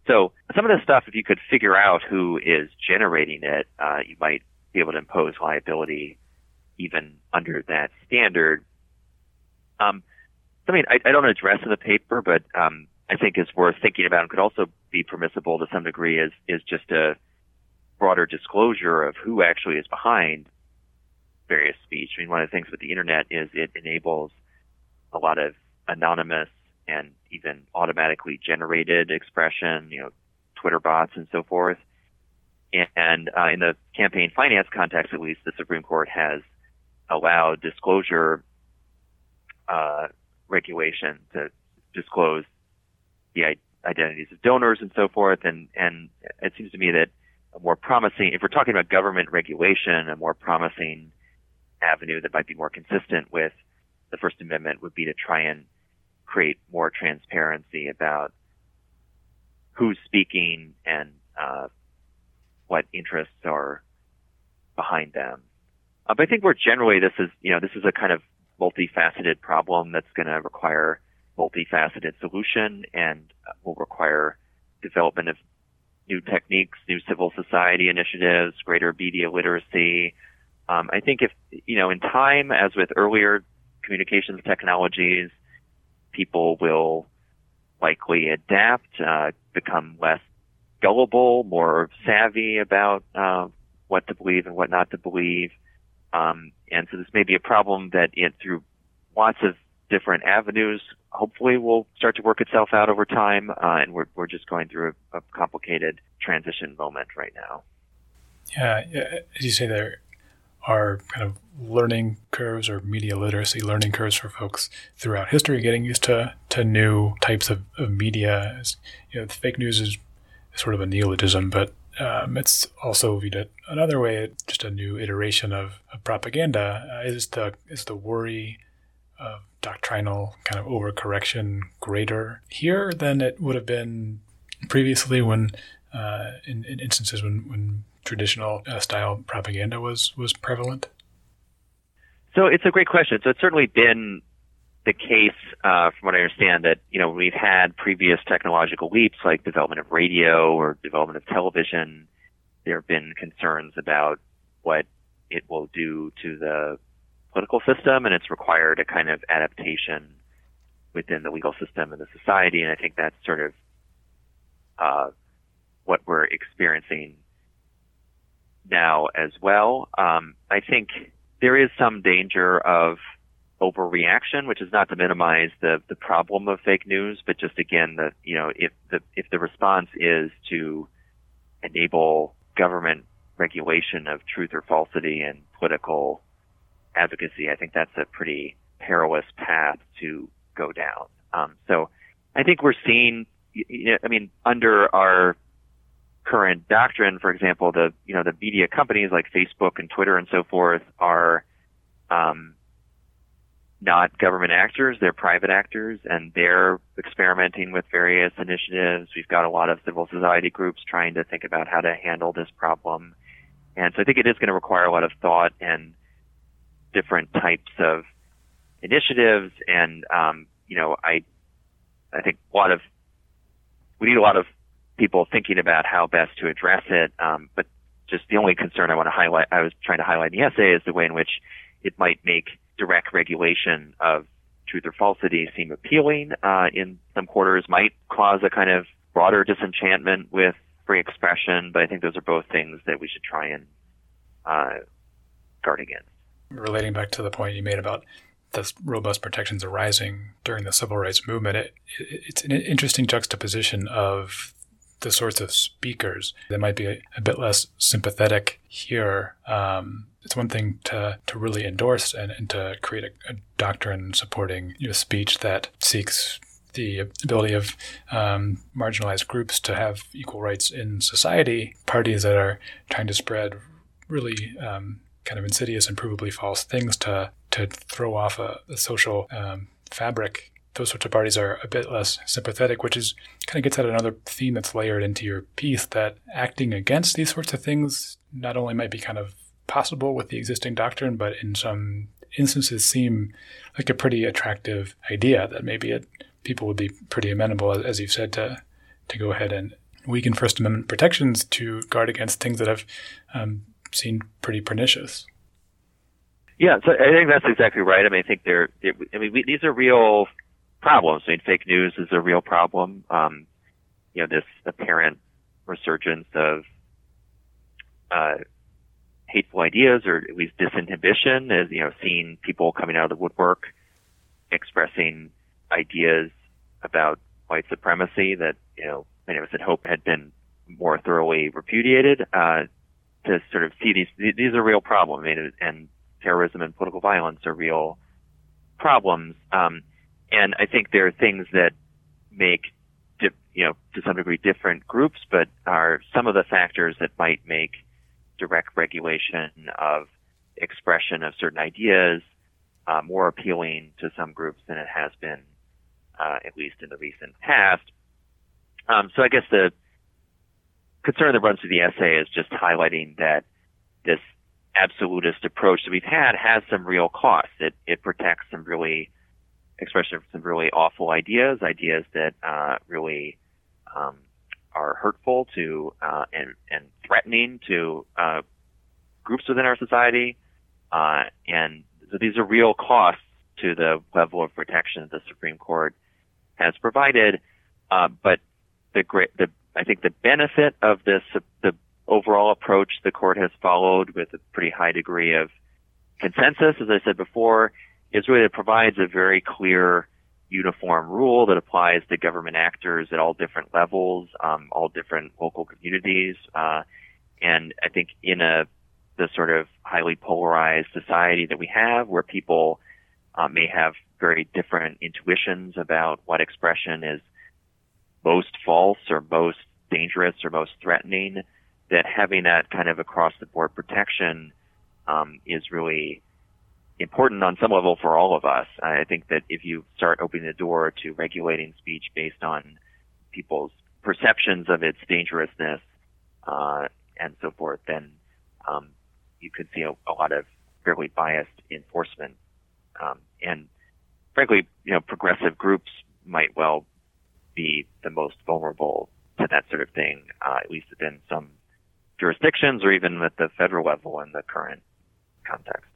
So some of this stuff, if you could figure out who is generating it, uh, you might be able to impose liability even under that standard. Um, something I, I don't address in the paper, but um, I think is worth thinking about and could also be permissible to some degree is is just a broader disclosure of who actually is behind various speech. I mean, one of the things with the internet is it enables a lot of anonymous and even automatically generated expression, you know, Twitter bots and so forth. And uh, in the campaign finance context, at least, the Supreme Court has allowed disclosure uh, regulation to disclose the identities of donors and so forth. And and it seems to me that a more promising, if we're talking about government regulation, a more promising avenue that might be more consistent with the First Amendment would be to try and create more transparency about who's speaking and uh, what interests are behind them. Uh, but I think more generally, this is you know this is a kind of multifaceted problem that's going to require multifaceted solution and will require development of new techniques, new civil society initiatives, greater media literacy. Um, I think if, you know, in time, as with earlier communications technologies, people will likely adapt, uh, become less gullible, more savvy about uh, what to believe and what not to believe. Um, and so this may be a problem that it, through lots of different avenues hopefully will start to work itself out over time. Uh, and we're, we're just going through a, a, complicated transition moment right now.
Yeah, as you say, there are kind of learning curves or media literacy learning curves for folks throughout history, getting used to to new types of, of media. You know, fake news is sort of a neologism, but um, it's also viewed another way, just a new iteration of, of propaganda. Uh, is the is the worry of doctrinal kind of overcorrection greater here than it would have been previously when uh, in, in, instances when, when traditional uh, style propaganda was was prevalent?
So it's a great question. So it's certainly been the case, uh, from what I understand, that you know we've had previous technological leaps like development of radio or development of television. There have been concerns about what it will do to the political system, and it's required a kind of adaptation within the legal system and the society. And I think that's sort of uh, what we're experiencing now as well. Um, I think there is some danger of overreaction, which is not to minimize the, the problem of fake news, but just again, the, you know, if the, if the response is to enable government regulation of truth or falsity and political advocacy, I think that's a pretty perilous path to go down. Um, so I think we're seeing, you know, I mean, under our current doctrine, for example, the, you know, the media companies like Facebook and Twitter and so forth are, um, not government actors, they're private actors, and they're experimenting with various initiatives. We've got a lot of civil society groups trying to think about how to handle this problem. And so I think it is going to require a lot of thought and different types of initiatives. And, um, you know, I, I think a lot of, we need a lot of people thinking about how best to address it. Um, but just the only concern I want to highlight, I was trying to highlight in the essay is the way in which it might make direct regulation of truth or falsity seem appealing uh, in some quarters might cause a kind of broader disenchantment with free expression, but I think those are both things that we should try and uh, guard against.
Relating back to the point you made about the robust protections arising during the civil rights movement, it, it, it's an interesting juxtaposition of the sorts of speakers that might be a, a bit less sympathetic here um, it's one thing to, to really endorse and, and to create a, a doctrine supporting your speech that seeks the ability of um, marginalized groups to have equal rights in society. Parties that are trying to spread really um, kind of insidious and provably false things to to throw off a, a social um, fabric. Those sorts of parties are a bit less sympathetic, which is kind of gets at another theme that's layered into your piece that acting against these sorts of things not only might be kind of possible with the existing doctrine, but in some instances seem like a pretty attractive idea that maybe it, people would be pretty amenable, as you've said, to to go ahead and weaken First Amendment protections to guard against things that have um, seemed pretty pernicious.
Yeah, so I think that's exactly right. I mean, I think they're, I mean, we, these are real problems. I mean, fake news is a real problem. Um, you know, this apparent resurgence of uh, hateful ideas or at least disinhibition is, you know, seeing people coming out of the woodwork expressing ideas about white supremacy that, you know, many of us had hoped had been more thoroughly repudiated, uh, to sort of see these, these are real problems. I mean, and terrorism and political violence are real problems. Um, and I think there are things that make, you know, to some degree different groups, but are some of the factors that might make direct regulation of expression of certain ideas uh, more appealing to some groups than it has been, uh, at least in the recent past. Um, so I guess the concern that runs through the essay is just highlighting that this absolutist approach that we've had has some real costs. It it protects some really expression of some really awful ideas, ideas that uh, really um, are hurtful to uh, and and threatening to uh, groups within our society, uh, and so these are real costs to the level of protection the Supreme Court has provided. Uh, but the great, the I think the benefit of this, the overall approach the court has followed with a pretty high degree of consensus, as I said before, is really it provides a very clear uniform rule that applies to government actors at all different levels, um, all different local communities. Uh, and I think in a the sort of highly polarized society that we have, where people uh, may have very different intuitions about what expression is most false or most dangerous or most threatening, that having that kind of across the board protection um, is really important on some level for all of us. I think that if you start opening the door to regulating speech based on people's perceptions of its dangerousness uh, and so forth, then um, you could see a, a, lot of fairly biased enforcement. Um, and frankly, you know, progressive groups might well be the most vulnerable to that sort of thing, uh, at least within some jurisdictions or even at the federal level in the current context.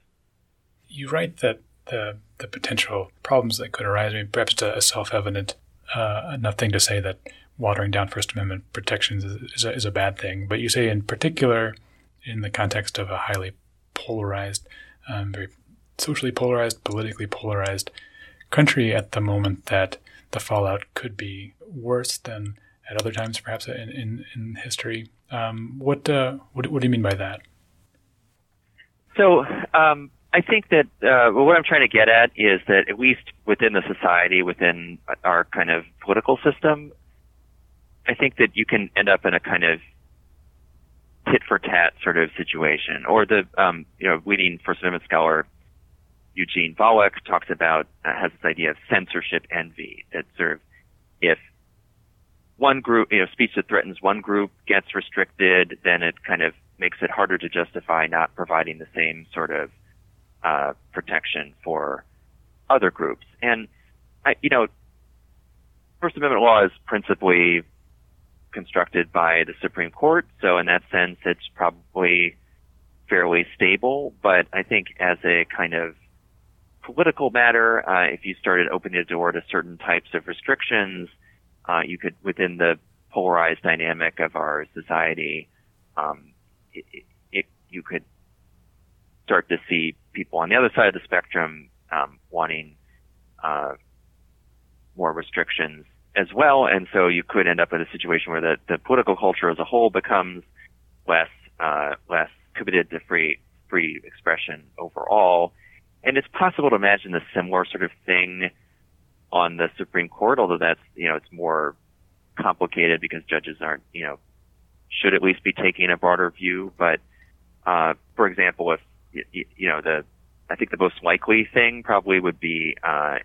You write that the the potential problems that could arise, I mean, perhaps a self-evident uh, enough thing to say that watering down First Amendment protections is, is, a, is a bad thing. But you say, in particular, in the context of a highly polarized, um, very socially polarized, politically polarized country at the moment, that the fallout could be worse than at other times, perhaps in in, in history. Um, what, uh, what what do you mean by that?
So um, I think that uh, what I'm trying to get at is that at least within the society, within our kind of political system, I think that you can end up in a kind of tit for tat sort of situation. Or the um, you know leading First Amendment scholar Eugene Volokh talks about uh, has this idea of censorship envy that sort of if one group, you know, speech that threatens one group gets restricted, then it kind of makes it harder to justify not providing the same sort of uh, protection for other groups. And I, you know, First Amendment law is principally constructed by the Supreme Court, so in that sense, it's probably fairly stable. But I think as a kind of political matter, uh, if you started opening the door to certain types of restrictions, uh, you could, within the polarized dynamic of our society, um, it, it, you could start to see people on the other side of the spectrum um, wanting uh, more restrictions as well, and so you could end up in a situation where the, the political culture as a whole becomes less uh, less committed to free free expression overall. And it's possible to imagine a similar sort of thing on the Supreme Court, although that's you know it's more complicated because judges aren't you know should at least be taking a broader view. But uh, for example, if you, you know the I think the most likely thing probably would be uh,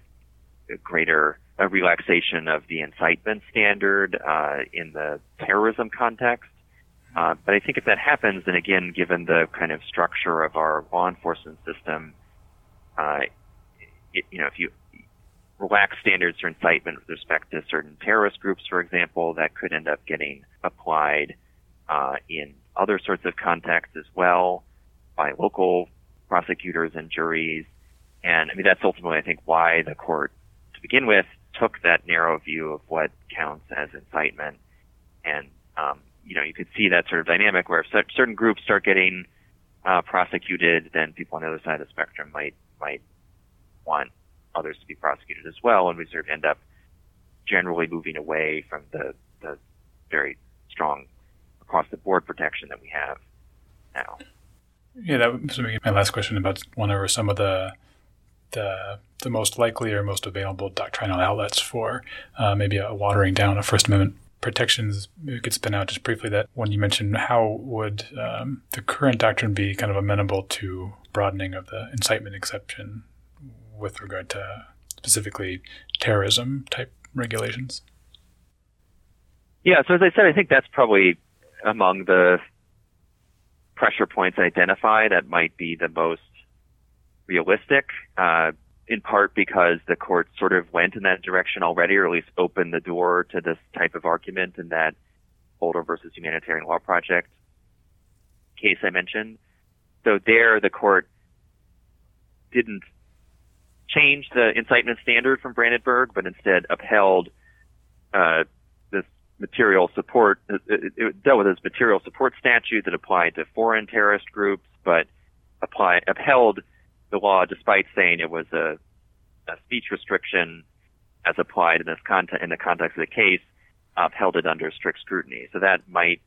a greater a relaxation of the incitement standard uh, in the terrorism context. Uh, but I think if that happens, then again, given the kind of structure of our law enforcement system, uh, it, you know, if you relax standards for incitement with respect to certain terrorist groups, for example, that could end up getting applied uh, in other sorts of contexts as well by local prosecutors and juries. And I mean, that's ultimately, I think, why the court, to begin with, took that narrow view of what counts as incitement. And, um, you know, you could see that sort of dynamic where if certain groups start getting uh, prosecuted, then people on the other side of the spectrum might might want others to be prosecuted as well, and we sort of end up generally moving away from the, the very strong across the board protection that we have now.
Yeah, that was my last question about one or some of the the the most likely or most available doctrinal outlets for uh, maybe a watering down of First Amendment protections. We could spin out just briefly that when you mentioned how would um, the current doctrine be kind of amenable to broadening of the incitement exception with regard to specifically terrorism type regulations?
Yeah, so as I said, I think that's probably among the pressure points identified that might be the most realistic, uh, in part because the court sort of went in that direction already, or at least opened the door to this type of argument in that Holder versus Humanitarian Law Project case I mentioned. So there, the court didn't change the incitement standard from Brandenburg, but instead upheld uh, material support. It, it, dealt with this material support statute that applied to foreign terrorist groups, but apply, upheld the law despite saying it was a, a speech restriction as applied in this in the context of the case. Upheld it under strict scrutiny. So that might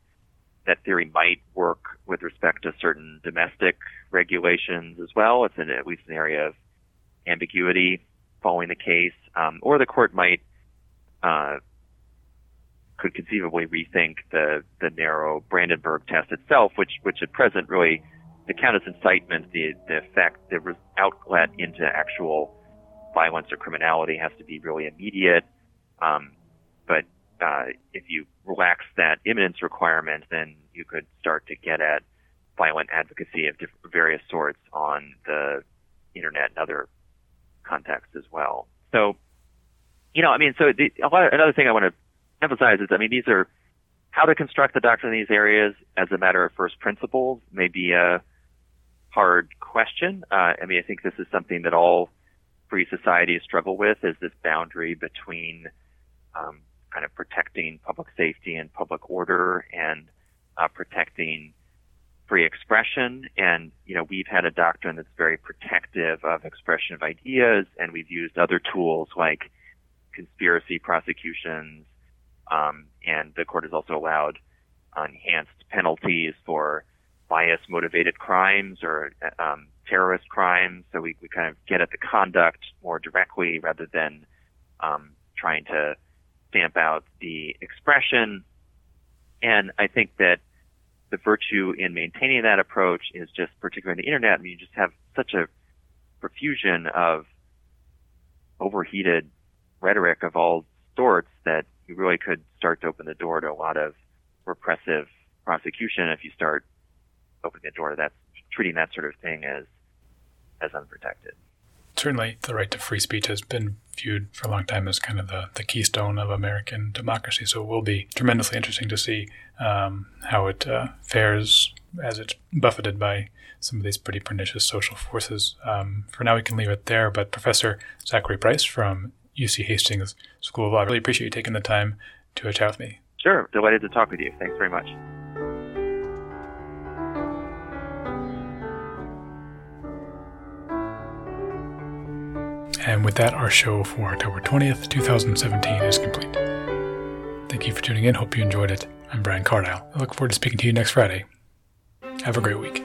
that theory might work with respect to certain domestic regulations as well. It's at least an area of ambiguity following the case, um, or the court might uh, could conceivably rethink the the narrow Brandenburg test itself, which which at present really to count as incitement, the the effect the outlet into actual violence or criminality has to be really immediate. Um, but uh, if you relax that imminence requirement, then you could start to get at violent advocacy of different, various sorts on the internet and other contexts as well. So, you know, I mean, so the, another thing I want to emphasize is, I mean, these are how to construct the doctrine in these areas as a matter of first principles may be a hard question. Uh, I mean, I think this is something that all free societies struggle with is this boundary between um, kind of protecting public safety and public order and uh, protecting free expression. And, you know, we've had a doctrine that's very protective of expression of ideas, and we've used other tools like conspiracy prosecutions, um, and the court has also allowed enhanced penalties for bias motivated crimes or um, terrorist crimes. So we, we kind of get at the conduct more directly rather than um, trying to stamp out the expression. And I think that the virtue in maintaining that approach is just particularly on the internet. I mean, you just have such a profusion of overheated rhetoric of all sorts that you really could start to open the door to a lot of repressive prosecution if you start opening the door to that, treating that sort of thing as as unprotected.
Certainly, the right to free speech has been viewed for a long time as kind of the, the keystone of American democracy. So it will be tremendously interesting to see um, how it uh, fares as it's buffeted by some of these pretty pernicious social forces. Um, for now, we can leave it there. But Professor Zachary Price from UC Hastings School of Law, I really appreciate you taking the time to chat with me.
Sure. Delighted to talk with you. Thanks very much.
And with that, our show for October 20th, 2017 is complete. Thank you for tuning in. Hope you enjoyed it. I'm Brian Cardile. I look forward to speaking to you next Friday. Have a great week.